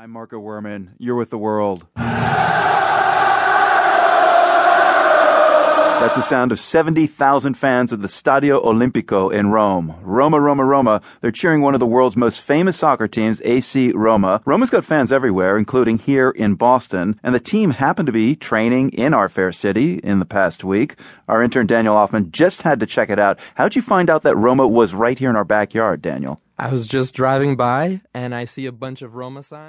I'm Marco Werman. You're with the world. That's the sound of 70,000 fans of the Stadio Olimpico in Rome. Roma, Roma, Roma. They're cheering one of the world's most famous soccer teams, AC Roma. Roma's got fans everywhere, including here in Boston. And the team happened to be training in our fair city in the past week. Our intern Daniel Ofman just had to check it out. How'd you find out that Roma was right here in our backyard, Daniel? I was just driving by and I see a bunch of Roma signs.